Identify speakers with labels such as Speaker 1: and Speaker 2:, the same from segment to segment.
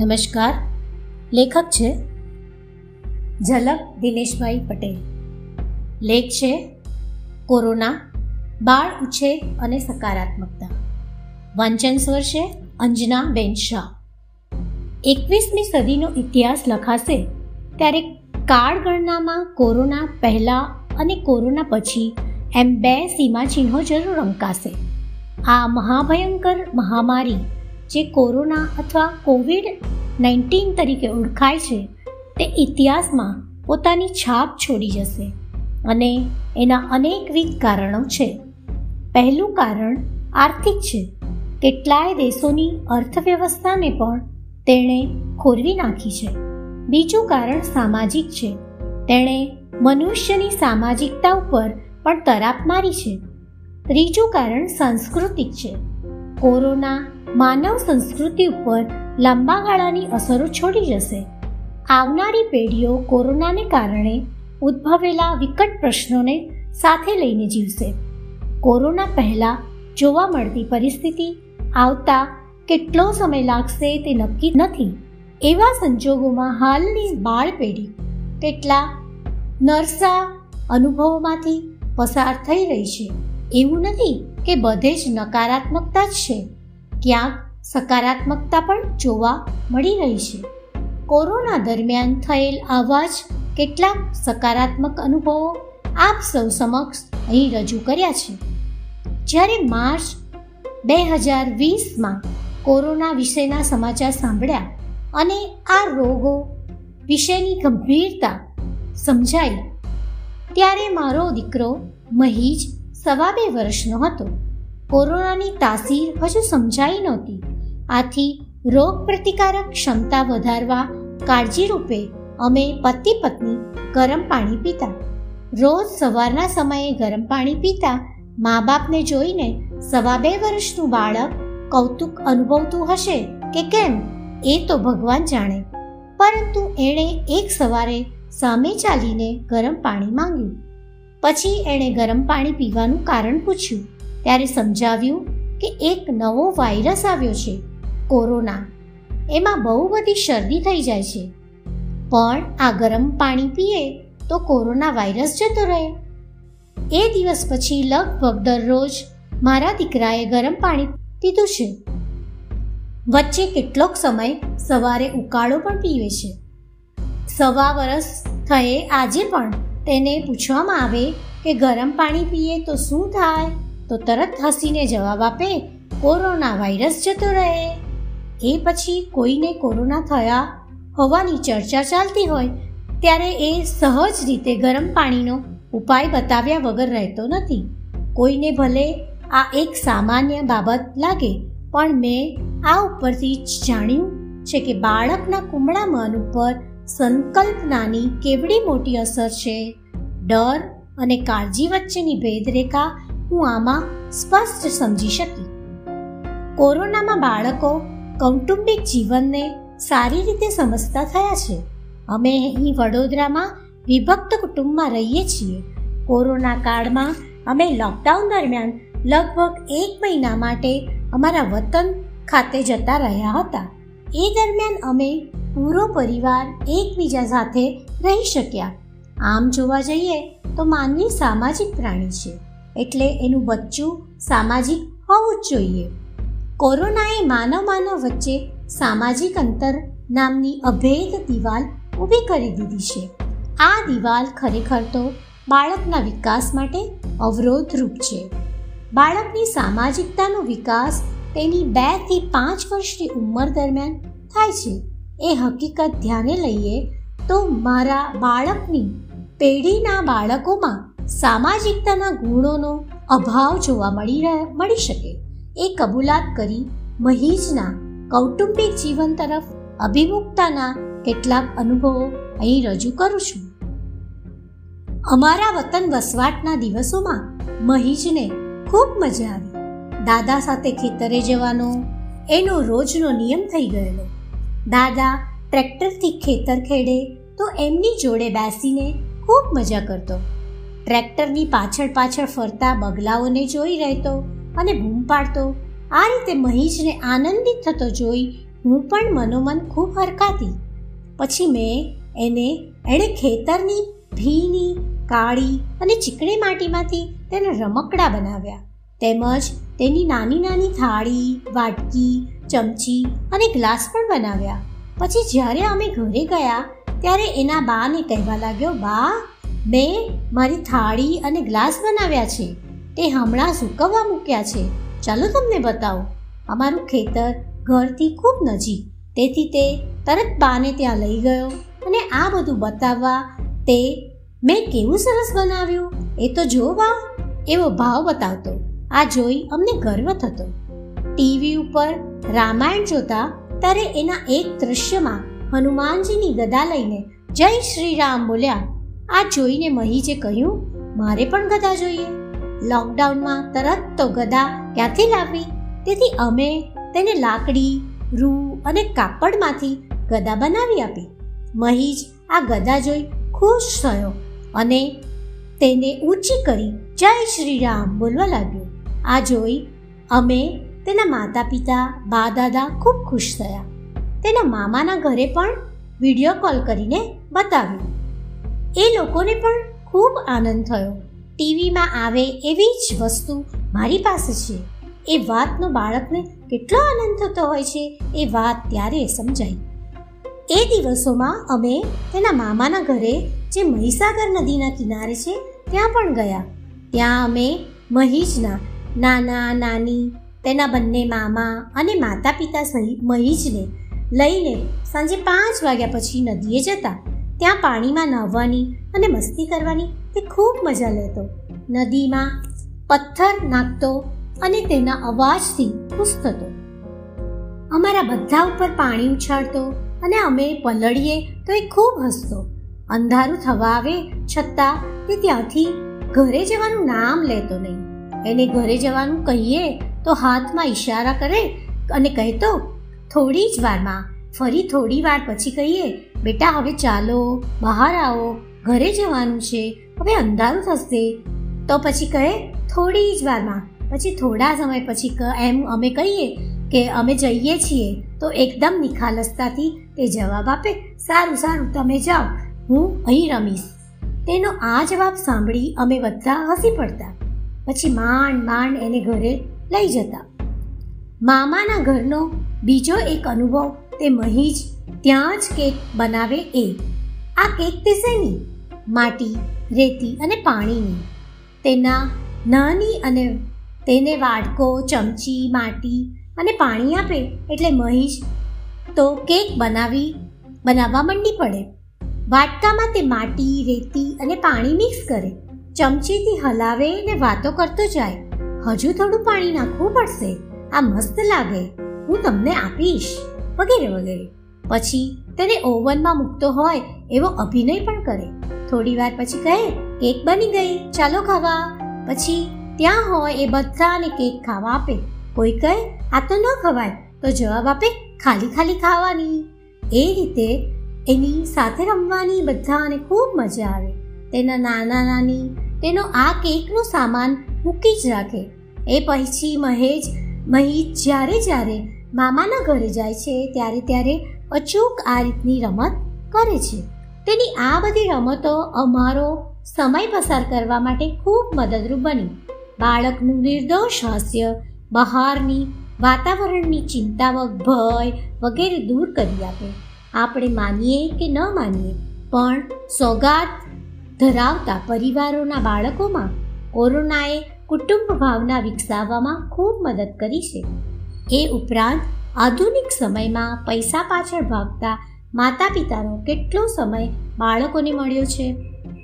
Speaker 1: નમસ્કાર. લેખક છે ઝલક દિનેશભાઈ પટેલ. લેખ છે કોરોના, બાળ ઉછેર અને સકારાત્મકતા. વાંચન સ્વર છે અંજના બેન શાહ. એકવીસમી સદીનો ઇતિહાસ લખાશે ત્યારે કાળગણનામાં કોરોના પહેલાં અને કોરોના પછી એમ બે સીમાચિહ્નો જરૂર અંકાશે આ મહાભયંકર મહામારી જે કોરોના અથવા કોવિડ નાઇન્ટીન તરીકે ઓળખાય છે, તે ઇતિહાસમાં પોતાની છાપ છોડી જશે અને એના અનેકવિધ કારણો છે. પહેલું કારણ આર્થિક છે. કેટલાય દેશોની અર્થવ્યવસ્થાને પણ તેણે ખોરવી નાખી છે. બીજું કારણ સામાજિક છે. તેણે મનુષ્યની સામાજિકતા ઉપર પણ તરાપ મારી છે. ત્રીજું કારણ સાંસ્કૃતિક છે. કોરોના માનવ સંસ્કૃતિ ઉપર લાંબા ગાળાની અસરો છોડી જશે. આવનારી પેઢીઓ કોરોનાને કારણે ઉદ્ભવેલા વિકટ પ્રશ્નોને સાથે લઈને જીવશે. કોરોના પહેલાં જોવા મળતી પરિસ્થિતિ આવતા કેટલો સમય લાગશે તે નક્કી નથી. એવા સંજોગોમાં હાલની બાળ પેઢી કેટલા નરસા અનુભવોમાંથી પસાર થઈ રહી છે એવું નથી. કે બધે જ નકારાત્મકતા જ છે. ક્યાંક સકારાત્મકતા પણ જોવા મળી રહી છે. કોરોના દરમિયાન થયેલ આવા જ કેટલાક સકારાત્મક અનુભવો આપ સૌ સમક્ષ અહીં રજૂ કર્યા છે. જ્યારે માર્ચ બે હજાર વીસમાં કોરોના વિશેના સમાચાર સાંભળ્યા અને આ રોગો વિશેની ગંભીરતા સમજાઈ, ત્યારે મારો દીકરો મહીજ સવા બે વર્ષનો હતો. કોરોનાની તાસીર હજુ સમજાઈ નહોતી. આથી રોગ પ્રતિકારક ક્ષમતા વધારવા કાળજીરૂપે અમે પતિ પત્ની ગરમ પાણી પીતા. રોજ સવારના સમયે ગરમ પાણી પીતા મા બાપને જોઈને સવા બે વર્ષનું બાળક કૌતુક અનુભવતું હશે કે કેમ એ તો ભગવાન જાણે. પરંતુ એણે એક સવારે સામે ચાલીને ગરમ પાણી માંગ્યું. પછી એણે ગરમ પાણી પીવાનું કારણ પૂછ્યું. ત્યારે સમજાવ્યું કે એક નવો વાયરસ આવ્યો છે, કોરોના. એમાં બહુ બધી શરદી થઈ જાય છે. પણ આ ગરમ પાણી પીએ તો કોરોના વાયરસ જતો રહે. એ દિવસ પછી લગભગ દરરોજ મારા દીકરાએ ગરમ પાણી પીધું છે. વચ્ચે કેટલોક સમય સવારે ઉકાળો પણ પીવે છે. સવા વરસ થયે આજે પણ તેને પૂછવામાં આવે કે ગરમ પાણી પીએ તો શું થાય? તો તરત હસીને જવાબ આપે, કોરોના વાયરસ જતો રહે. એ પછી કોઈને કોરોના થયા હોવાની ચર્ચા ચાલતી હોય, ત્યારે એ સહજ રીતે ગરમ પાણીનો ઉપાય બતાવ્યા વગર રહેતો નથી. કોઈને ભલે આ એક સામાન્ય બાબત લાગે, પણ મેં આ ઉપરથી જાણ્યું છે કે બાળકના કુમળા મન ઉપર સંકલ્પનાની કેવડી મોટી અસર છે? ડર અને કાળજી વચ્ચેની ભેદરેખા હું આમાં સ્પષ્ટ સમજી શકી. કોરોનામાં બાળકો કૌટુંબિક જીવનને સારી રીતે સમજતા થયા છે. અમે અહીં વડોદરામાં વિભક્ત કુટુંબમાં રહીએ છીએ. કોરોના કાળમાં અમે લોકડાઉન દરમિયાન લગભગ એક મહિના માટે અમારા વતન ખાતે જતા રહ્યા હતા. એ દરમિયાન અમે પૂરો પરિવાર એકબીજા સાથે રહી શક્યા. આમ જોવા જઈએ તો માનવી સામાજિક પ્રાણી છે, એટલે એનું બચ્ચું સામાજિક હોવું જ જોઈએ. કોરોનાએ માનવ માનવ વચ્ચે સામાજિક અંતર નામની અભેદ દિવાલ ઊભી કરી દીધી છે. આ દિવાલ ખરેખર તો બાળકના વિકાસ માટે અવરોધરૂપ છે. બાળકની સામાજિકતાનો વિકાસ તેની બેથી પાંચ વર્ષની ઉંમર દરમિયાન થાય છે. એ હકીકત ધ્યાને લઈએ તો મારા બાળકની પેઢીના બાળકોમાં સામાજિકતાના ગુણોનો અભાવ જોવા મળી મળી શકે. એ કબૂલાત કરી મહીજના કૌટુંબિક જીવન તરફ અભિમુખતાના કેટલાક અનુભવો અહીં રજૂ કરું છું. અમારા વતન વસવાટના દિવસોમાં મહીજને ખૂબ મજા આવી. દાદા સાથે ખેતરે જવાનો, એનો રોજનો નિયમ થઈ ગયેલો. દાદા ટ્રેક્ટરથી ખેતર ખેડે તો એમની જોડે બેસીને ખૂબ મજા કરતો. ટ્રેક્ટરની પાછળ પાછળ ફરતા બગલાઓને જોઈ રહેતો અને બૂમ પાડતો. આ રીતે મહીજને આનંદિત થતો જોઈ હું પણ મનોમન ખૂબ હરકાતી પછી મેં એને, એણે ખેતરની ભીની, કાળી અને ચીકણી માટીમાંથી તેને રમકડા બનાવ્યા. તેમજ તેની નાની નાની થાળી, વાટકી ચમચી અને ગ્લાસ પણ બનાવ્યા. પછી જ્યારે અમે ઘરે ગયા, ત્યારે એના બાને કહેવા લાગ્યો, બા, મેં મારી થાળી અને ગ્લાસ બનાવ્યા છે. તે હમણાં સૂકવવા મૂક્યા છે. ચાલો તમને બતાવું. અમારું ખેતર ઘરથી ખૂબ નજીક. તેથી તે તરત બાને ત્યાં લઈ ગયો અને આ બધું બતાવવા તે, મેં કેવું સરસ બનાવ્યું? એ તો જો બા એવો ભાવ બતાવતો. આ જોઈ અમને ગર્વ થતો. ટીવી ઉપર રામાયણ જોતા ત્યારે એના એક દૃશ્યમાં હનુમાનજીની ગદા લઈને જય શ્રી રામ બોલ્યા. આ જોઈને મહીજે કહ્યું, મારે પણ ગદા જોઈએ. લોકડાઉનમાં તરત તો ગદા ક્યાંથી લાવવી? તેથી અમે તેને લાકડી, રૂ અને કાપડમાંથી ગદા બનાવી આપી. મહીજ આ ગદા જોઈ ખુશ થયો અને તેને ઊંચી કરી જય શ્રી રામ બોલવા લાગ્યો. આ જોઈ અમે તેના માતા પિતા બા દાદા ખૂબ ખુશ થયા. તેના મામાના ઘરે પણ વીડિયો કોલ કરીને બતાવ્યું. એ લોકોને પણ ખૂબ આનંદ થયો. ટીવીમાં આવે એવી જ વસ્તુ મારી પાસે છે. એ વાતનો બાળકને કેટલો આનંદ થતો હોય છે એ વાત ત્યારે સમજાઈ એ દિવસોમાં અમે તેના મામાના ઘરે જે મહીસાગર નદીના કિનારે છે, ત્યાં પણ ગયા. ત્યાં અમે મહીજના નાના, નાની તેના બંને મામા અને માતા પિતા સહિત મહીજને લઈને સાંજે પાંચ વાગ્યા પછી નદીએ જતા. ત્યાં પાણીમાં નહાવાની અને મસ્તી કરવાની તે ખૂબ મજા લેતો. નદીમાં પથ્થર નાખતો અને તેના અવાજથી ખુશ થતો. અમારા બધા ઉપર પાણી ઉછાળતો અને અમે પલળીએ તો એ ખૂબ હસતો. અંધારું થવા આવે છતાં તે ત્યાંથી ઘરે જવાનું નામ લેતો નહીં. એને ઘરે જવાનું કહીએ તો હાથમાં ઈશારા કરે અને કહેતો થોડી જ વારમાં, ફરી થોડી વાર પછી કહીએ, બેટા, હવે ચાલો, બહાર આવો, ઘરે જવાનું છે, હવે અંધારું થશે. તો પછી કહે, થોડી જ વારમાં, પછી થોડા સમય પછી એમ અમે કહીએ કે અમે જઈએ છીએ. તો એકદમ નિખાલસતાથી તે જવાબ આપે, સારું સારું, તમે જાઓ, હું અહીં રમીશ. તેનો આ જવાબ સાંભળી અમે બધા હસી પડતા. પછી માંડ માંડ એને ઘરે લઈ જતા. મામાના ઘરનો બીજો એક અનુભવ તે મહી જ ત્યાં જ કેક બનાવે એ. આ કેક તે શેની? માટી, રેતી અને પાણીની. તેના નાની અને તેને વાડકો, ચમચી, માટી અને પાણી આપે એટલે મહીજ તો કેક બનાવી, બનાવવા માંડી પડે. વાટકામાં તે માટી, રેતી અને પાણી મિક્સ કરે. ચમચીથી હલાવે ને વાતો કરતો જાય. હજુ થોડું પાણી નાખવું પડશે. આ મસ્ત લાગે. હું તમને આપીશ. વગેરે વગેરે. પછી તેને ઓવનમાં મૂકતો હોય એવો અભિનય પણ કરે. થોડી વાર પછી કહે, કેક બની ગઈ. ચાલો ખાવા. પછી, ત્યાં હોય એ બધાને કેક ખાવા આપે. કોઈ કહે, આ તો ન ખવાય. તો જવાબ આપે, ખાલી ખાલી ખાવાની. એ રીતે એની સાથે રમવાની બધાને ખૂબ મજા આવે. તેના નાના નાની તેનો આ કેકનો સામાન મૂકી જ રાખે. એ પછી મહેજ, મહી જ્યારે જ્યારે મામાના ઘરે જાય છે, ત્યારે ત્યારે અચૂક આ રીતની રમત કરે છે. તેની આ બધી રમતો અમારો સમય પસાર કરવા માટે ખૂબ મદદરૂપ બની. બાળકનું નિર્દોષ હાસ્ય, બહારની વાતાવરણની ચિંતા ભય વગેરે દૂર કરી આપે. આપણે માનીએ કે ન માનીએ, પણ સોગાત ધરાવતા પરિવારોના બાળકોમાં કોરોનાએ કુટુંબ ભાવના વિકસાવવામાં ખૂબ મદદ કરી છે. એ ઉપરાંત આધુનિક સમયમાં પૈસા પાછળ ભાગતા માતા પિતાનો કેટલો સમય બાળકોને મળ્યો છે?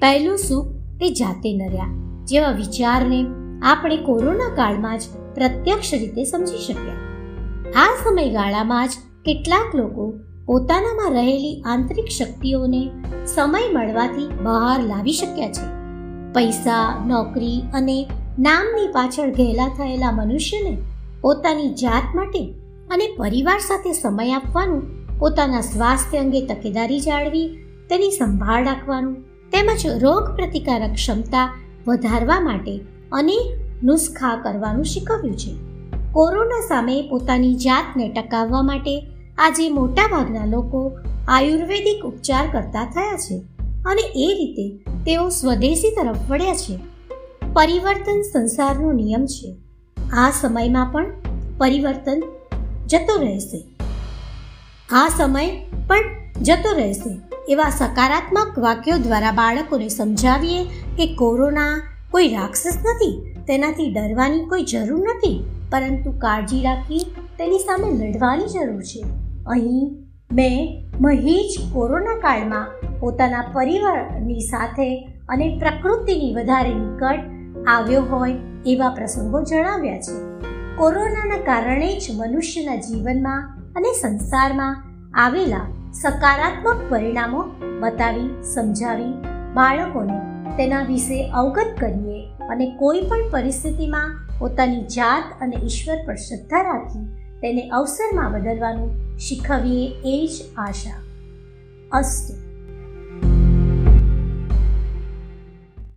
Speaker 1: પહેલું સુખ તે જાતે નર્યા, જેવા વિચારને આપણે કોરોના કાળમાં જ પ્રત્યક્ષ રીતે સમજી શક્યા. આ સમયગાળામાં જ કેટલાક લોકો પોતાનામાં રહેલી આંતરિક શક્તિઓને સમય મળવાથી બહાર લાવી શક્યા છે. પૈસા, નોકરી અને નામની પાછળ ઘેલા થયેલા મનુષ્યને પોતાની જાત માટે અને પરિવાર સાથે સમય આપવાનું, પોતાના સ્વાસ્થ્ય અંગે તકેદારી જાળવી, તેની સંભાળ રાખવાનું, તેમજ રોગ પ્રતિકારક ક્ષમતા વધારવા માટે અનેક નુસ્ખા કરવાનું શીખવ્યું છે. કોરોના સામે પોતાની જાતને ટકાવવા માટે આજે મોટાભાગના લોકો આયુર્વેદિક ઉપચાર કરતા થયા છે અને એ રીતે તેઓ સ્વદેશી તરફ વળ્યા છે. પરિવર્તન સંસારનો નિયમ છે. આ સમયમાં પણ પરિવર્તન જતો રહેશે. આ સમય પણ જતો રહેશે. એવા સકારાત્મક વાક્યો દ્વારા બાળકોને સમજાવીએ કે કોરોના કોઈ રાક્ષસ નથી, તેનાથી ડરવાની કોઈ જરૂર નથી, પરંતુ કાળજી રાખી તેની સામે લડવાની જરૂર છે. અહીં મેં મહીજ કોરોના કાળમાં પોતાના પરિવારની સાથે અને પ્રકૃતિની વધારે નિકટ આવ્યો હોય એવા પ્રસંગો જણાવ્યા છે. કોરોનાના કારણે જ મનુષ્યના જીવનમાં અને સંસારમાં આવેલા સકારાત્મક પરિણામો બતાવી, સમજાવી, બાળકોને તેના વિશે અવગત કરીએ અને કોઈ પણ પરિસ્થિતિમાં પોતાની જાત અને ઈશ્વર પર શ્રદ્ધા રાખી તેને અવસરમાં બદલવાનું શીખવીએ એ જ આશા. અસ્તુ.